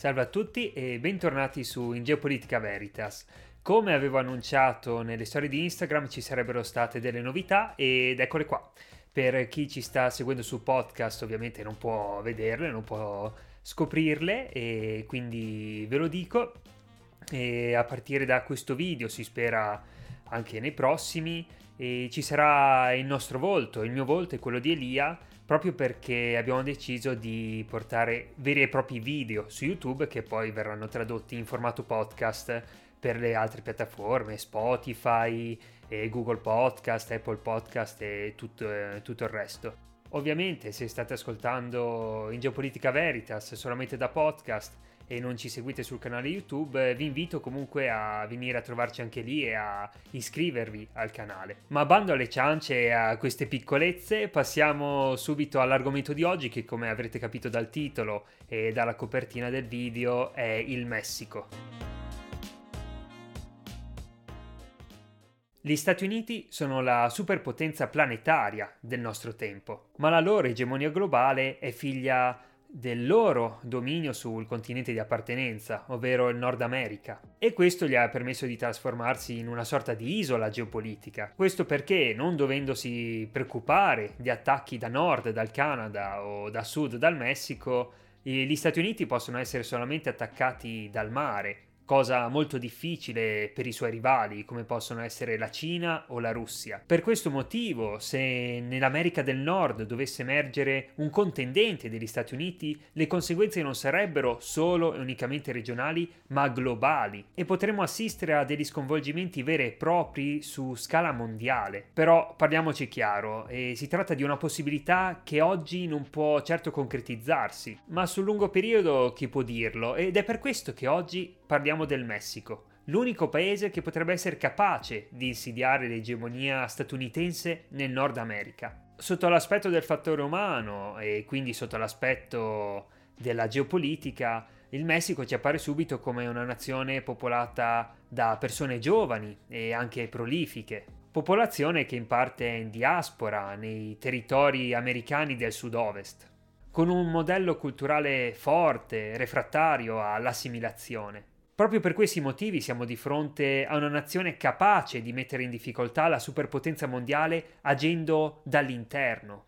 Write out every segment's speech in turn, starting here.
Salve a tutti e bentornati su In Geopolitica Veritas. Come avevo annunciato nelle storie di Instagram ci sarebbero state delle novità ed eccole qua. Per chi ci sta seguendo sul podcast ovviamente non può vederle, non può scoprirle e quindi ve lo dico. E a partire da questo video si spera anche nei prossimi ci sarà il nostro volto, il mio volto e quello di Elia proprio perché abbiamo deciso di portare veri e propri video su YouTube che poi verranno tradotti in formato podcast per le altre piattaforme, Spotify, Google Podcast, Apple Podcast e tutto, eh, tutto il resto. Ovviamente se state ascoltando in Geopolitica Veritas solamente da podcast e non ci seguite sul canale YouTube, vi invito comunque a venire a trovarci anche lì e a iscrivervi al canale. Ma bando alle ciance e a queste piccolezze, passiamo subito all'argomento di oggi che come avrete capito dal titolo e dalla copertina del video è il Messico. Gli Stati Uniti sono la superpotenza planetaria del nostro tempo, ma la loro egemonia globale è figlia del loro dominio sul continente di appartenenza, ovvero il Nord America, e questo gli ha permesso di trasformarsi in una sorta di isola geopolitica. Questo perché, non dovendosi preoccupare di attacchi da nord dal Canada o da sud dal Messico, gli Stati Uniti possono essere solamente attaccati dal mare cosa molto difficile per i suoi rivali come possono essere la Cina o la Russia. Per questo motivo, se nell'America del Nord dovesse emergere un contendente degli Stati Uniti, le conseguenze non sarebbero solo e unicamente regionali, ma globali e potremmo assistere a degli sconvolgimenti veri e propri su scala mondiale. Però parliamoci chiaro, eh, si tratta di una possibilità che oggi non può certo concretizzarsi, ma sul lungo periodo chi può dirlo? Ed è per questo che oggi parliamo del Messico, l'unico paese che potrebbe essere capace di insidiare l'egemonia statunitense nel Nord America. Sotto l'aspetto del fattore umano e quindi sotto l'aspetto della geopolitica, il Messico ci appare subito come una nazione popolata da persone giovani e anche prolifiche, popolazione che in parte è in diaspora nei territori americani del sud-ovest con un modello culturale forte, refrattario all'assimilazione. Proprio per questi motivi siamo di fronte a una nazione capace di mettere in difficoltà la superpotenza mondiale agendo dall'interno.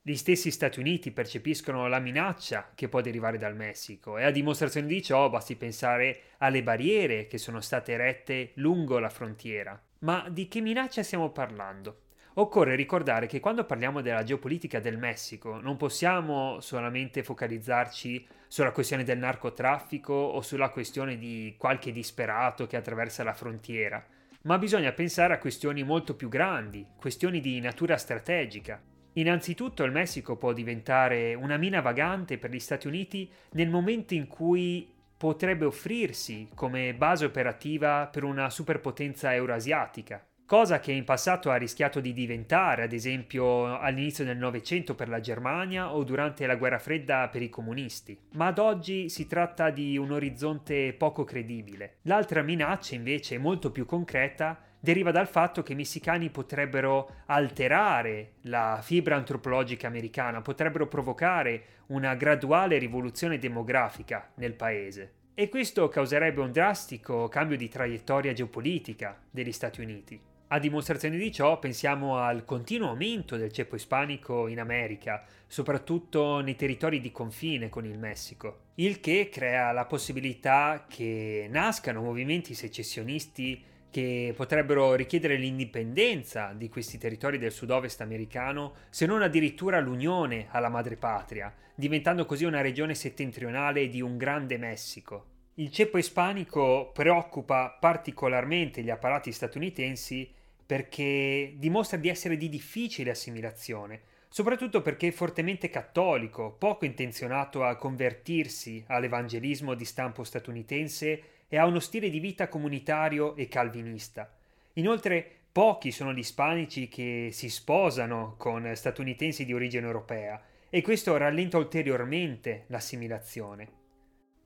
Gli stessi Stati Uniti percepiscono la minaccia che può derivare dal Messico e a dimostrazione di ciò basti pensare alle barriere che sono state erette lungo la frontiera. Ma di che minaccia stiamo parlando? Occorre ricordare che quando parliamo della geopolitica del Messico non possiamo solamente focalizzarci sulla questione del narcotraffico o sulla questione di qualche disperato che attraversa la frontiera, ma bisogna pensare a questioni molto più grandi, questioni di natura strategica. Innanzitutto il Messico può diventare una mina vagante per gli Stati Uniti nel momento in cui potrebbe offrirsi come base operativa per una superpotenza euroasiatica cosa che in passato ha rischiato di diventare, ad esempio all'inizio del Novecento per la Germania o durante la guerra fredda per i comunisti. Ma ad oggi si tratta di un orizzonte poco credibile. L'altra minaccia, invece, molto più concreta, deriva dal fatto che i messicani potrebbero alterare la fibra antropologica americana, potrebbero provocare una graduale rivoluzione demografica nel paese. E questo causerebbe un drastico cambio di traiettoria geopolitica degli Stati Uniti. A dimostrazione di ciò pensiamo al continuo aumento del ceppo ispanico in America, soprattutto nei territori di confine con il Messico, il che crea la possibilità che nascano movimenti secessionisti che potrebbero richiedere l'indipendenza di questi territori del sud-ovest americano, se non addirittura l'unione alla madrepatria, diventando così una regione settentrionale di un grande Messico. Il ceppo ispanico preoccupa particolarmente gli apparati statunitensi perché dimostra di essere di difficile assimilazione, soprattutto perché è fortemente cattolico, poco intenzionato a convertirsi all'evangelismo di stampo statunitense e ha uno stile di vita comunitario e calvinista. Inoltre, pochi sono gli ispanici che si sposano con statunitensi di origine europea e questo rallenta ulteriormente l'assimilazione.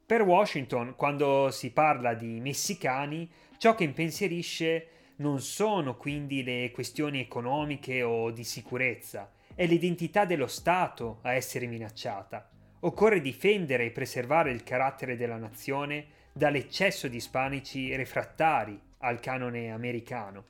Per Washington, quando si parla di messicani, ciò che impensierisce non sono quindi le questioni economiche o di sicurezza, è l'identità dello Stato a essere minacciata. occorre difendere e preservare il carattere della nazione dall'eccesso di ispanici refrattari al canone americano.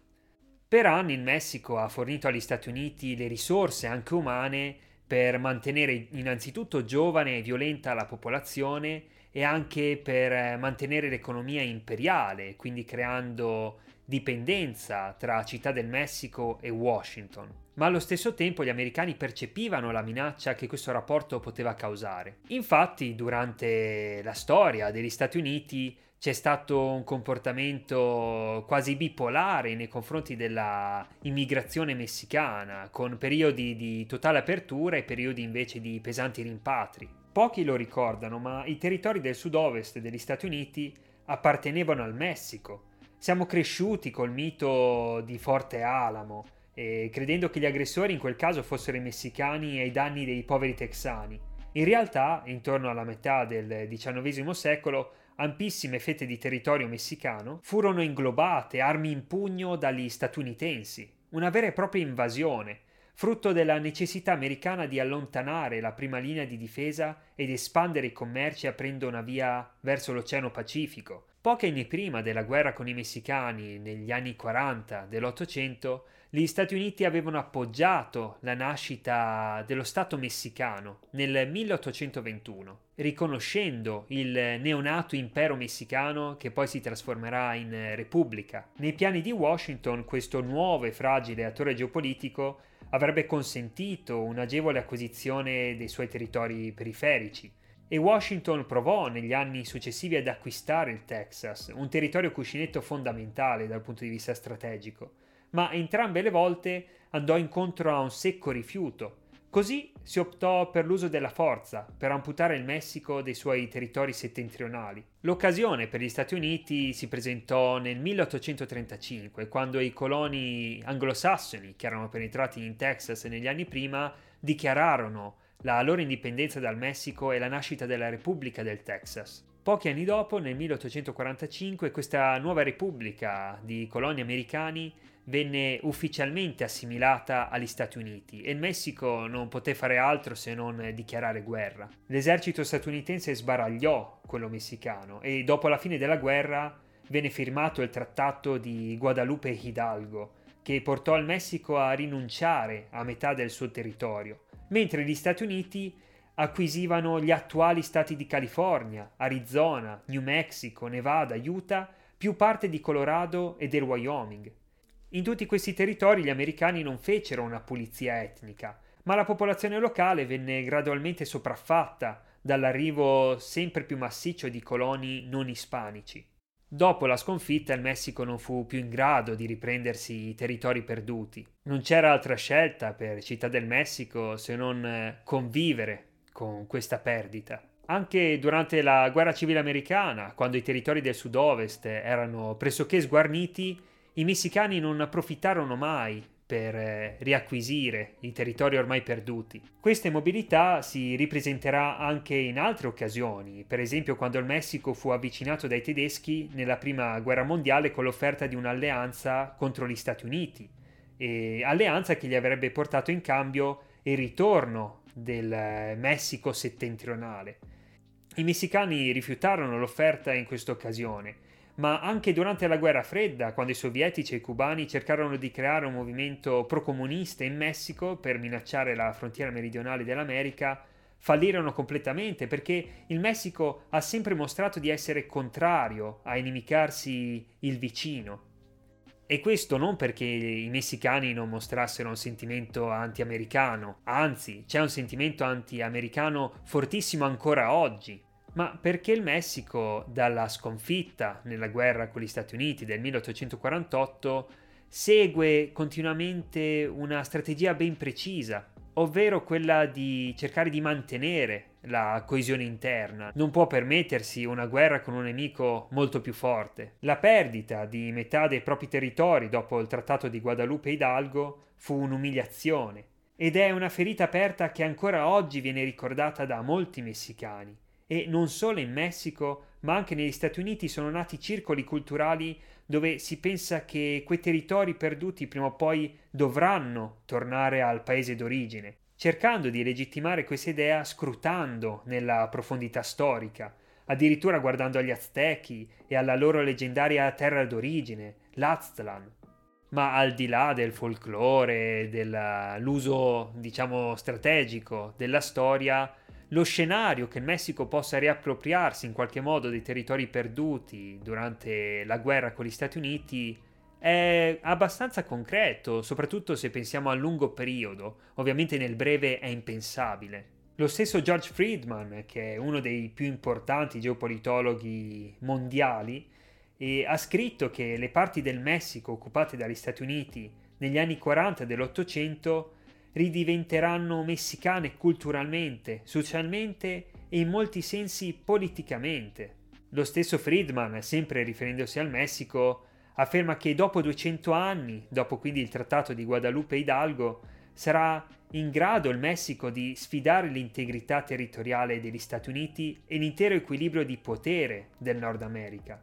Per anni il Messico ha fornito agli Stati Uniti le risorse anche umane per mantenere innanzitutto giovane e violenta la popolazione e anche per mantenere l'economia imperiale, quindi creando dipendenza tra Città del Messico e Washington. Ma allo stesso tempo gli americani percepivano la minaccia che questo rapporto poteva causare. Infatti, durante la storia degli Stati Uniti c'è stato un comportamento quasi bipolare nei confronti della immigrazione messicana, con periodi di totale apertura e periodi invece di pesanti rimpatri. Pochi lo ricordano, ma i territori del sud-ovest degli Stati Uniti appartenevano al Messico siamo cresciuti col mito di Forte Alamo, eh, credendo che gli aggressori in quel caso fossero i messicani ai danni dei poveri texani. In realtà, intorno alla metà del XIX secolo, ampissime fette di territorio messicano furono inglobate armi in pugno dagli statunitensi, una vera e propria invasione, frutto della necessità americana di allontanare la prima linea di difesa ed espandere i commerci aprendo una via verso l'Oceano Pacifico, Pochi anni prima della guerra con i messicani, negli anni 40 dell'Ottocento, gli Stati Uniti avevano appoggiato la nascita dello Stato messicano nel 1821, riconoscendo il neonato impero messicano che poi si trasformerà in repubblica. Nei piani di Washington questo nuovo e fragile attore geopolitico avrebbe consentito un'agevole acquisizione dei suoi territori periferici, e Washington provò negli anni successivi ad acquistare il Texas, un territorio cuscinetto fondamentale dal punto di vista strategico, ma entrambe le volte andò incontro a un secco rifiuto. Così si optò per l'uso della forza per amputare il Messico dei suoi territori settentrionali. L'occasione per gli Stati Uniti si presentò nel 1835, quando i coloni anglosassoni, che erano penetrati in Texas negli anni prima, dichiararono la loro indipendenza dal Messico e la nascita della Repubblica del Texas. Pochi anni dopo, nel 1845, questa nuova repubblica di coloni americani venne ufficialmente assimilata agli Stati Uniti e il Messico non poté fare altro se non dichiarare guerra. L'esercito statunitense sbaragliò quello messicano e dopo la fine della guerra venne firmato il trattato di Guadalupe Hidalgo, che portò il Messico a rinunciare a metà del suo territorio mentre gli Stati Uniti acquisivano gli attuali stati di California, Arizona, New Mexico, Nevada, Utah, più parte di Colorado e del Wyoming. In tutti questi territori gli americani non fecero una pulizia etnica, ma la popolazione locale venne gradualmente sopraffatta dall'arrivo sempre più massiccio di coloni non ispanici. Dopo la sconfitta il Messico non fu più in grado di riprendersi i territori perduti. Non c'era altra scelta per Città del Messico se non eh, convivere con questa perdita. Anche durante la guerra civile americana, quando i territori del sud-ovest erano pressoché sguarniti, i messicani non approfittarono mai per eh, riacquisire i territori ormai perduti. Questa immobilità si ripresenterà anche in altre occasioni, per esempio quando il Messico fu avvicinato dai tedeschi nella prima guerra mondiale con l'offerta di un'alleanza contro gli Stati Uniti, alleanza che gli avrebbe portato in cambio il ritorno del eh, Messico settentrionale. I messicani rifiutarono l'offerta in questa occasione ma anche durante la guerra fredda, quando i sovietici e i cubani cercarono di creare un movimento procomunista in Messico per minacciare la frontiera meridionale dell'America, fallirono completamente perché il Messico ha sempre mostrato di essere contrario a inimicarsi il vicino. E questo non perché i messicani non mostrassero un sentimento anti-americano, anzi c'è un sentimento anti-americano fortissimo ancora oggi, ma perché il Messico, dalla sconfitta nella guerra con gli Stati Uniti del 1848, segue continuamente una strategia ben precisa, ovvero quella di cercare di mantenere la coesione interna. Non può permettersi una guerra con un nemico molto più forte. La perdita di metà dei propri territori dopo il trattato di Guadalupe Hidalgo fu un'umiliazione ed è una ferita aperta che ancora oggi viene ricordata da molti messicani e non solo in Messico, ma anche negli Stati Uniti sono nati circoli culturali dove si pensa che quei territori perduti prima o poi dovranno tornare al paese d'origine. cercando di legittimare questa idea scrutando nella profondità storica, addirittura guardando agli Aztechi e alla loro leggendaria terra d'origine, l'Aztlan. Ma al di là del folklore, dell'uso, diciamo, strategico della storia, lo scenario che il Messico possa riappropriarsi in qualche modo dei territori perduti durante la guerra con gli Stati Uniti è abbastanza concreto, soprattutto se pensiamo a lungo periodo. Ovviamente nel breve è impensabile. Lo stesso George Friedman, che è uno dei più importanti geopolitologhi mondiali, ha scritto che le parti del Messico occupate dagli Stati Uniti negli anni 40 dell'Ottocento ridiventeranno messicane culturalmente, socialmente e in molti sensi politicamente. Lo stesso Friedman, sempre riferendosi al Messico, afferma che dopo 200 anni, dopo quindi il trattato di Guadalupe Hidalgo, sarà in grado il Messico di sfidare l'integrità territoriale degli Stati Uniti e l'intero equilibrio di potere del Nord America,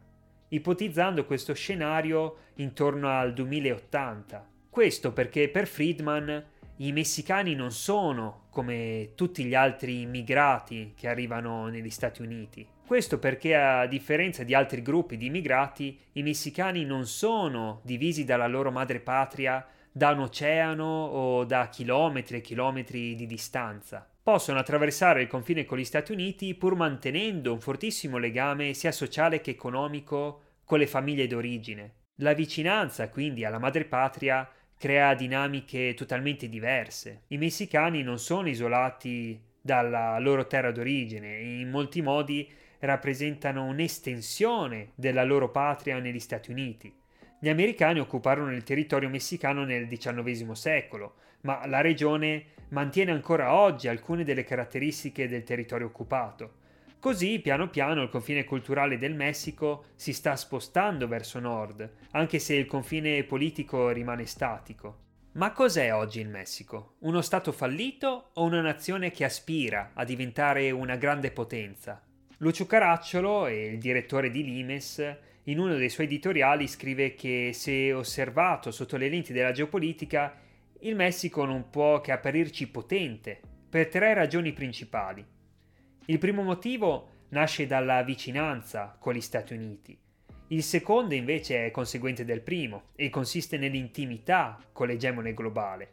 ipotizzando questo scenario intorno al 2080. Questo perché per Friedman i messicani non sono come tutti gli altri immigrati che arrivano negli Stati Uniti. Questo perché a differenza di altri gruppi di immigrati, i messicani non sono divisi dalla loro madrepatria da un oceano o da chilometri e chilometri di distanza. Possono attraversare il confine con gli Stati Uniti pur mantenendo un fortissimo legame sia sociale che economico con le famiglie d'origine. La vicinanza quindi alla madrepatria crea dinamiche totalmente diverse. I messicani non sono isolati dalla loro terra d'origine in molti modi rappresentano un'estensione della loro patria negli Stati Uniti. Gli americani occuparono il territorio messicano nel XIX secolo, ma la regione mantiene ancora oggi alcune delle caratteristiche del territorio occupato. Così, piano piano, il confine culturale del Messico si sta spostando verso nord, anche se il confine politico rimane statico. Ma cos'è oggi il Messico? Uno Stato fallito o una nazione che aspira a diventare una grande potenza? Lucio Caracciolo, il direttore di Limes, in uno dei suoi editoriali scrive che se osservato sotto le lenti della geopolitica, il Messico non può che apparirci potente, per tre ragioni principali. Il primo motivo nasce dalla vicinanza con gli Stati Uniti. Il secondo invece è conseguente del primo e consiste nell'intimità con l'egemone globale.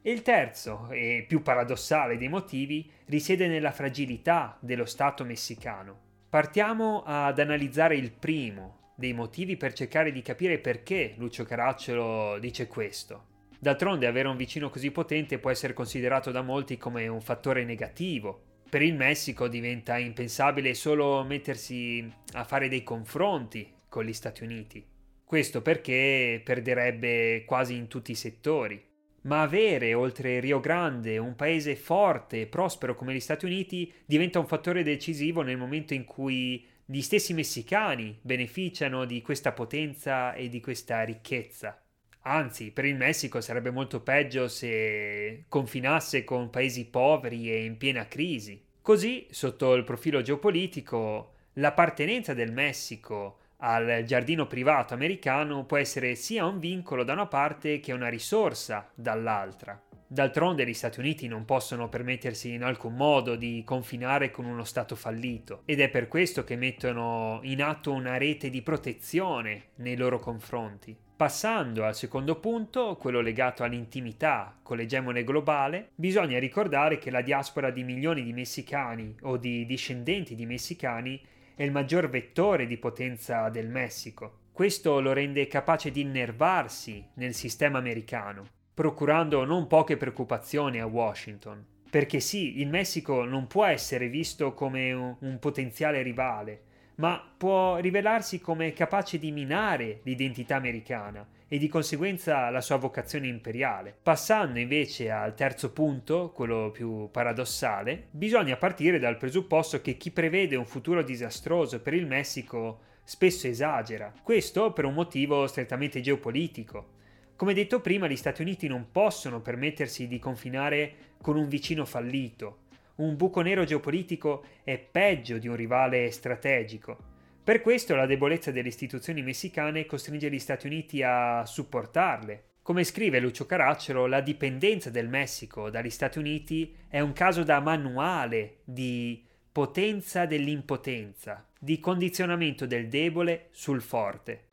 E il terzo, e più paradossale dei motivi, risiede nella fragilità dello Stato messicano. Partiamo ad analizzare il primo, dei motivi per cercare di capire perché Lucio Caracciolo dice questo. D'altronde avere un vicino così potente può essere considerato da molti come un fattore negativo. Per il Messico diventa impensabile solo mettersi a fare dei confronti con gli Stati Uniti. Questo perché perderebbe quasi in tutti i settori. Ma avere oltre Rio Grande un paese forte e prospero come gli Stati Uniti diventa un fattore decisivo nel momento in cui gli stessi messicani beneficiano di questa potenza e di questa ricchezza. Anzi, per il Messico sarebbe molto peggio se confinasse con paesi poveri e in piena crisi. Così, sotto il profilo geopolitico, l'appartenenza del Messico al giardino privato americano può essere sia un vincolo da una parte che una risorsa dall'altra. D'altronde gli Stati Uniti non possono permettersi in alcun modo di confinare con uno Stato fallito ed è per questo che mettono in atto una rete di protezione nei loro confronti. Passando al secondo punto, quello legato all'intimità con l'egemone globale, bisogna ricordare che la diaspora di milioni di messicani o di discendenti di messicani è il maggior vettore di potenza del Messico. Questo lo rende capace di innervarsi nel sistema americano procurando non poche preoccupazioni a Washington. Perché sì, il Messico non può essere visto come un, potenziale rivale, ma può rivelarsi come capace di minare l'identità americana e di conseguenza la sua vocazione imperiale. Passando invece al terzo punto, quello più paradossale, bisogna partire dal presupposto che chi prevede un futuro disastroso per il Messico spesso esagera. Questo per un motivo strettamente geopolitico. Come detto prima, gli Stati Uniti non possono permettersi di confinare con un vicino fallito. Un buco nero geopolitico è peggio di un rivale strategico. Per questo la debolezza delle istituzioni messicane costringe gli Stati Uniti a supportarle, Come scrive Lucio Caracciolo, la dipendenza del Messico dagli Stati Uniti è un caso da manuale di potenza dell'impotenza, di condizionamento del debole sul forte.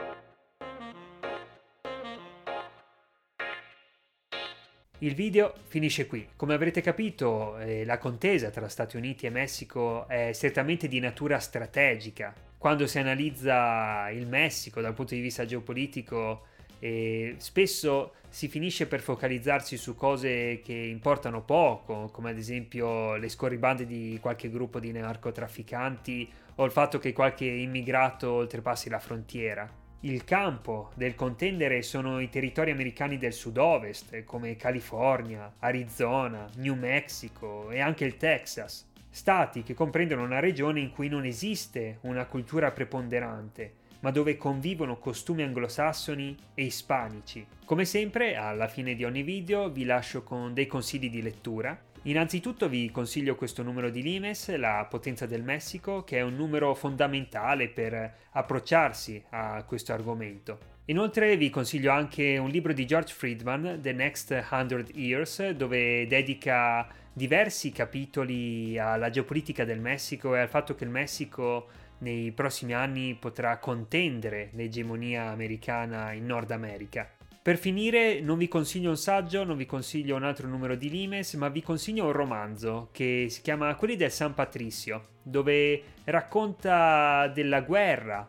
Il video finisce qui. Come avrete capito, eh, la contesa tra Stati Uniti e Messico è strettamente di natura strategica. Quando si analizza il Messico dal punto di vista geopolitico, eh, spesso si finisce per focalizzarsi su cose che importano poco, come ad esempio le scorribande di qualche gruppo di narcotrafficanti o il fatto che qualche immigrato oltrepassi la frontiera. Il campo del contendere sono i territori americani del sud-ovest, come California, Arizona, New Mexico e anche il Texas, stati che comprendono una regione in cui non esiste una cultura preponderante, ma dove convivono costumi anglosassoni e ispanici. Come sempre, alla fine di ogni video vi lascio con dei consigli di lettura Innanzitutto vi consiglio questo numero di Limes, la potenza del Messico, che è un numero fondamentale per approcciarsi a questo argomento. Inoltre vi consiglio anche un libro di George Friedman, The Next Hundred Years, dove dedica diversi capitoli alla geopolitica del Messico e al fatto che il Messico nei prossimi anni potrà contendere l'egemonia americana in Nord America. Per finire, non vi consiglio un saggio, non vi consiglio un altro numero di Limes, ma vi consiglio un romanzo che si chiama Quelli del San Patricio, dove racconta della guerra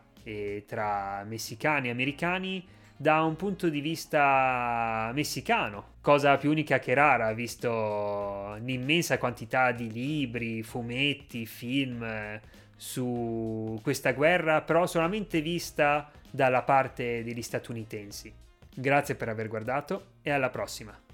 tra messicani e americani da un punto di vista messicano, cosa più unica che rara, visto l'immensa quantità di libri, fumetti, film su questa guerra, però solamente vista dalla parte degli statunitensi. Grazie per aver guardato e alla prossima!